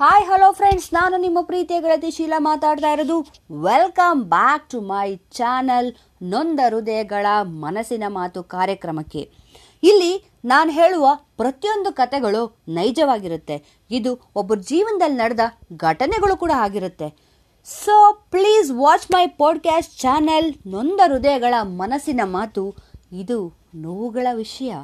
Hi hello friends ನಾನು ನಿಮ್ಮ ಪ್ರೀತಿಯ ಗೆಳತಿ ಶೀಲಾ ಮಾತಾಡ್ತಾ ಇರೋದು. Welcome back to my channel ನೊಂದ ಹೃದಯಗಳ ಮನಸ್ಸಿನ ಮಾತು ಕಾರ್ಯಕ್ರಮಕ್ಕೆ. ಇಲ್ಲಿ ನಾನು ಹೇಳುವ ಪ್ರತಿಯೊಂದು ಕತೆಗಳು ನೈಜವಾಗಿರುತ್ತೆ. ಇದು ಒಬ್ಬರ ಜೀವನದಲ್ಲಿ ನಡೆದ ಘಟನೆಗಳು ಕೂಡ ಆಗಿರುತ್ತೆ. So please watch my podcast channel ನೊಂದ ಹೃದಯಗಳ ಮನಸ್ಸಿನ ಮಾತು. ಇದು ನೋವುಗಳ ವಿಷಯ.